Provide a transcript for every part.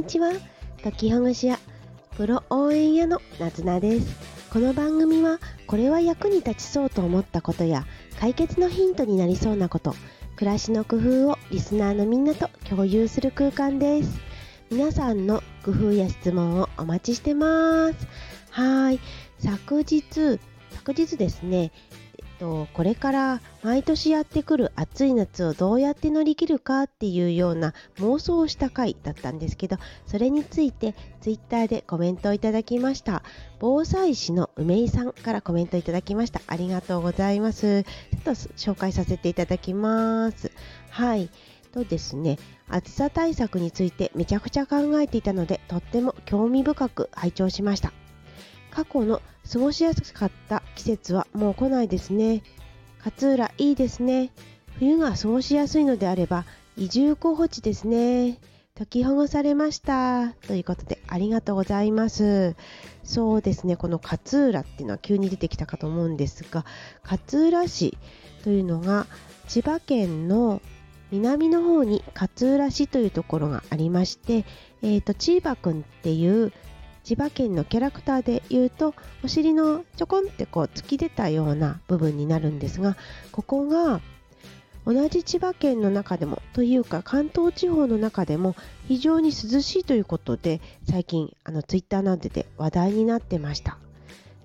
にちは。解きほぐし屋プロ応援屋のなずなです。この番組はこれは役に立ちそうと思ったことや解決のヒントになりそうなこと暮らしの工夫をリスナーのみんなと共有する空間です。皆さんの工夫や質問をお待ちしてます。はい。昨日昨日ですねとこれから毎年やってくる暑い夏をどうやって乗り切るかっていうような妄想をした回だったんですけどそれについてツイッターでコメントをいただきました。防災士の梅井さんからコメントいただきました。ありがとうございます。ちょっと紹介させていただきます。はい。とですね暑さ対策についてめちゃくちゃ考えていたのでとっても興味深く拝聴しました。過去の過ごしやすかった季節はもう来ないですね。勝浦いいですね。冬が過ごしやすいのであれば移住候補地ですね。解きほぐされました。ということでありがとうございます。そうですね、この勝浦っていうのは急に出てきたかと思うんですが、勝浦市というのが千葉県の南の方に勝浦市というところがありまして、えーと、千葉くんっていう千葉県のキャラクターで言うとお尻のちょこんってこう突き出たような部分になるんですがここが同じ千葉県の中でもというか関東地方の中でも非常に涼しいということで最近あのツイッターなんてで話題になってました。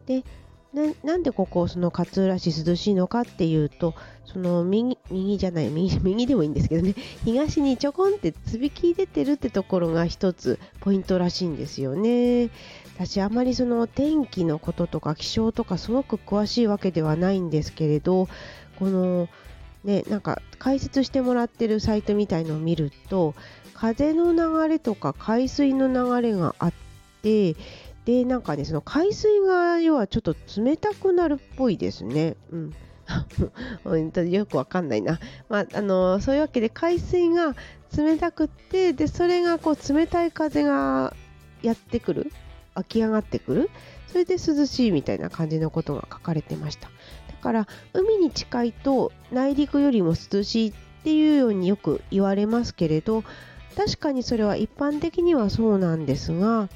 でなんでここその勝浦市涼しいのかっていうとその右右じゃない右右でもいいんですけどね 東にちょこんってつびき出てるってところが一つポイントらしいんですよね。私あまりその天気のこととか気象とかすごく詳しいわけではないんですけれどこのねなんか解説してもらってるサイトみたいのを見ると風の流れとか海水の流れがあってでなんかねその海水が要はちょっと冷たくなるっぽいですね。うん。よくわかんないな、まあ、あのそういうわけで海水が冷たくってでそれがこう冷たい風がやってくる。湧き上がってくる。それで涼しいみたいな感じのことが書かれてました。だから海に近いと内陸よりも涼しいっていうようによく言われますけれど確かにそれは一般的にはそうなんですが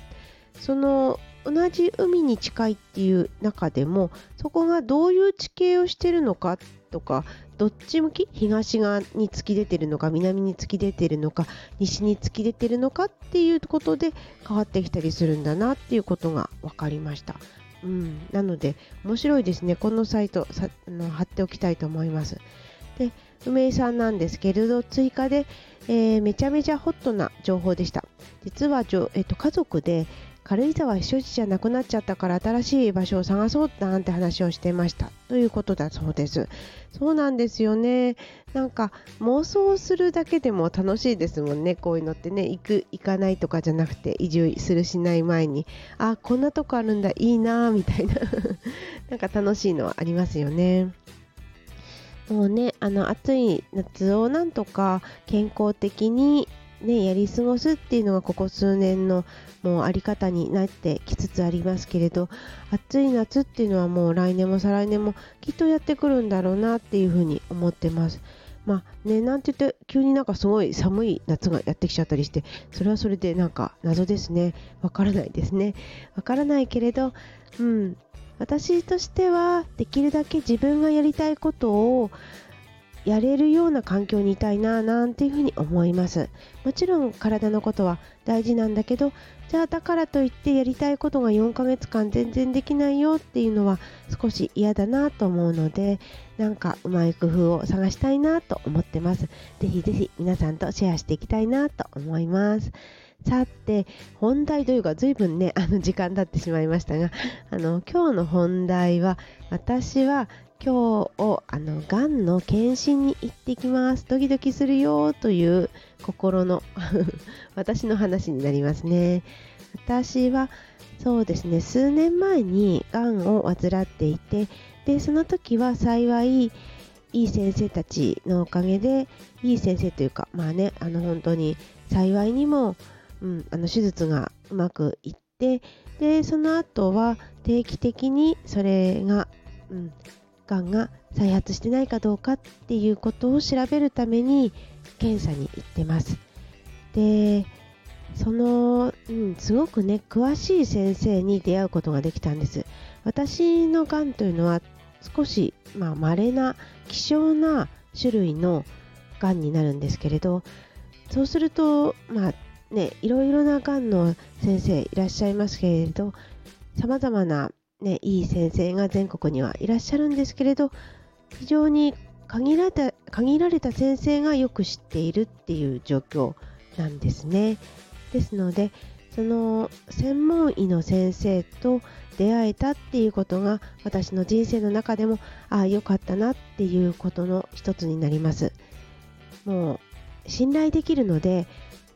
その同じ海に近いっていう中でもそこがどういう地形をしてるのかとかどっち向き？東側に突き出てるのか南に突き出てるのか西に突き出てるのかっていうことで変わってきたりするんだなっていうことが分かりました。うん、なので面白いですねこのサイトさあの貼っておきたいと思います。で梅井さんなんですけれど追加で、えー、めちゃめちゃホットな情報でした実は、えーと家族で軽井沢避暑地じゃなくなっちゃったから新しい場所を探そうなんて話をしてました。ということだそうです。そうなんですよね。なんか妄想するだけでも楽しいですもんね。こういうのってね行く行かないとかじゃなくて移住するしない前に。あこんなとこあるんだ。いいなみたいな。なんか楽しいのはありますよね。もうねあの暑い夏をなんとか健康的にね、やり過ごすっていうのがここ数年のもうあり方になってきつつありますけれど暑い夏っていうのはもう来年も再来年もきっとやってくるんだろうなっていうふうに思ってます。まあね、なんて言って急になんかすごい寒い夏がやってきちゃったりしてそれはそれでなんか謎ですね。わからないですね。わからないけれどうん。私としてはできるだけ自分がやりたいことをやれるような環境にいたいななんていうふうに思います。もちろん体のことは大事なんだけどじゃあだからといってやりたいことが4ヶ月間全然できないよっていうのは少し嫌だなと思うのでなんかうまい工夫を探したいなと思ってます。ぜひぜひ皆さんとシェアしていきたいなと思います。さて本題というか随分ねあの時間経ってしまいましたがあの今日の本題は私は今日あのがんの検診に行ってきます。ドキドキするよという心の 私の話になりますね。私はそうですね。数年前にがんを患っていてでその時は幸いいい先生たちのおかげでいい先生というかまあねあの本当に幸いにも、うん、あの手術がうまくいってでその後は定期的にそれが、うん、がんが再発してないかどうかっていうことを調べるために検査に行ってます。でその、うん、すごくね詳しい先生に出会うことができたんです私のがんというのは少しまあ稀な希少な種類のがんになるんですけれどそうするとまあねいろいろながんの先生いらっしゃいますけれどさまざまな、ね、いい先生が全国にはいらっしゃるんですけれど非常に限られた限られた先生がよく知っているっていう状況なんですね。ですのでその専門医の先生と出会えたっていうことが私の人生の中でもああ良かったなっていうことの一つになりますもう信頼できるので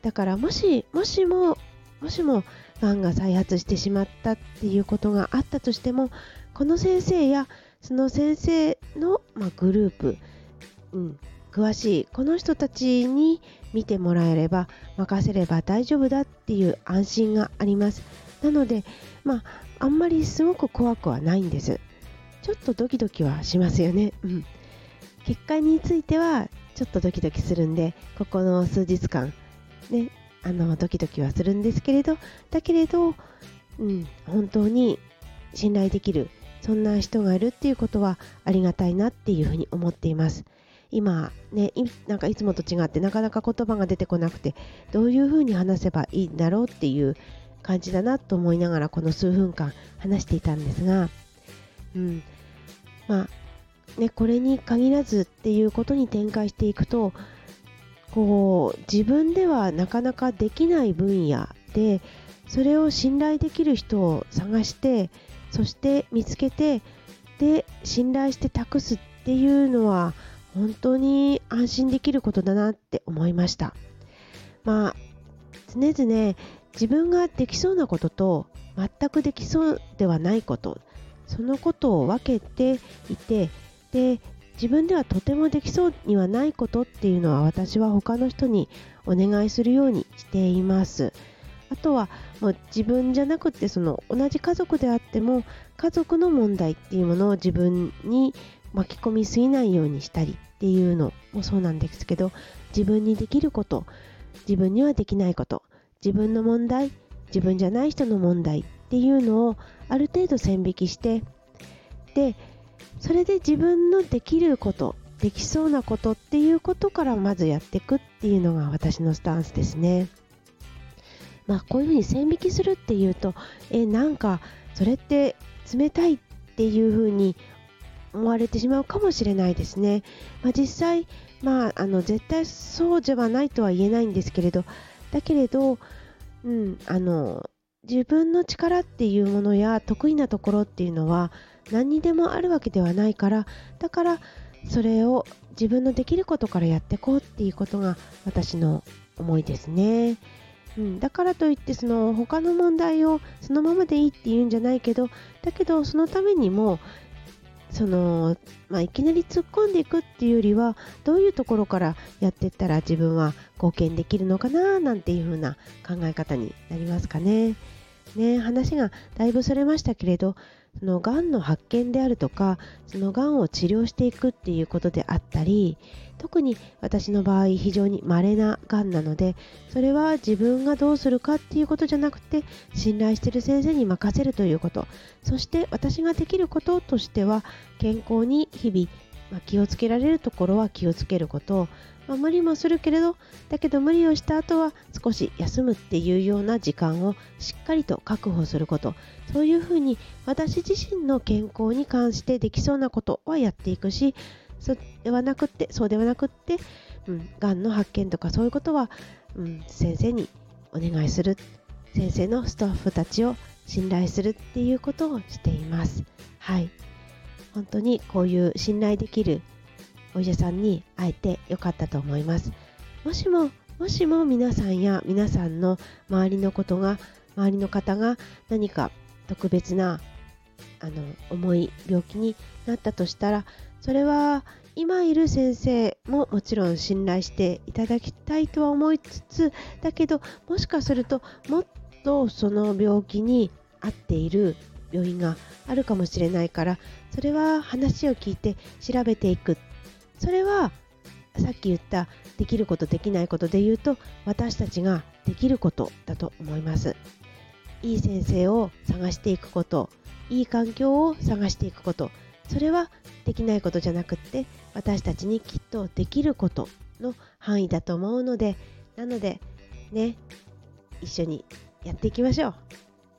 だからもしもしももしもがんが再発してしまったっていうことがあったとしてもこの先生やその先生の、まあ、グループ、うん、詳しいこの人たちに見てもらえれば任せれば大丈夫だっていう安心があります。なのでまああんまりすごく怖くはないんです。ちょっとドキドキはしますよね。うん。結果についてはちょっとドキドキするんでここの数日間ねあのドキドキはするんですけれどだけれど、うん、本当に信頼できるそんな人がいるっていうことはありがたいなっていうふうに思っています。今ねなんかいつもと違ってなかなか言葉が出てこなくてどういうふうに話せばいいんだろうっていう感じだなと思いながらこの数分間話していたんですが、うん、まあねこれに限らずっていうことに展開していくとこう自分ではなかなかできない分野でそれを信頼できる人を探してそして見つけてで信頼して託すっていうのは本当に安心できることだなって思いました。まあ常々自分ができそうなことと全くできそうではないことそのことを分けていてで自分ではとてもできそうにはないことっていうのは私は他の人にお願いするようにしています。あとはもう自分じゃなくてその同じ家族であっても家族の問題っていうものを自分に巻き込みすぎないようにしたりっていうのもそうなんですけど自分にできること自分にはできないこと自分の問題自分じゃない人の問題っていうのをある程度線引きしてでそれで自分のできることできそうなことっていうことからまずやっていくっていうのが私のスタンスですね。まあこういうふうに線引きするっていうとえなんかそれって冷たいっていうふうに思われてしまうかもしれないですね。まあ、実際、まあ、あの絶対そうではないとは言えないんですけれどだけれど、うん、あの自分の力っていうものや得意なところっていうのは何にでもあるわけではないからだからそれを自分のできることからやっていこうっていうことが私の思いですね。うん、だからといってその他の問題をそのままでいいっていうんじゃないけどだけどそのためにもその、まあ、いきなり突っ込んでいくっていうよりはどういうところからやっていったら自分は貢献できるのかななんていう風な考え方になりますかね。ね話がだいぶそれましたけれどそのがんの発見であるとかそのがんを治療していくっていうことであったり特に私の場合非常に稀ながんなのでそれは自分がどうするかっていうことじゃなくて信頼してる先生に任せるということ。そして私ができることとしては健康に日々、まあ、気をつけられるところは気をつけること。まあ、無理もするけれどだけど無理をした後は少し休むっていうような時間をしっかりと確保すること。そういうふうに私自身の健康に関してできそうなことはやっていくしそうではなくってそうではなくって、うん、がんの発見とかそういうことは、うん、先生にお願いする。先生のスタッフたちを信頼するっていうことをしています。はい。本当にこういう信頼できるお医者さんに会えてよかったと思います。もしももしも皆さんや皆さんの周りのことが周りの方が何か特別なあの重い病気になったとしたらそれは今いる先生ももちろん信頼していただきたいとは思いつつだけどもしかするともっとその病気に合っている病院があるかもしれないからそれは話を聞いて調べていく。それはさっき言ったできることできないことで言うと私たちができることだと思います。いい先生を探していくこといい環境を探していくこと。それはできないことじゃなくって私たちにきっとできることの範囲だと思うのでなのでね一緒にやっていきましょう。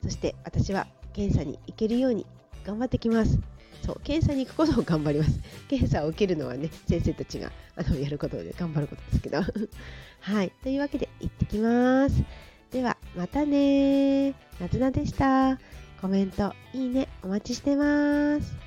そして私は検査に行けるように頑張ってきます。そう検査に行くことを頑張ります。検査を受けるのはね先生たちがあのやることで頑張ることですけど。はい。というわけで行ってきます。ではまたねなずなでした。コメントいいねお待ちしてます。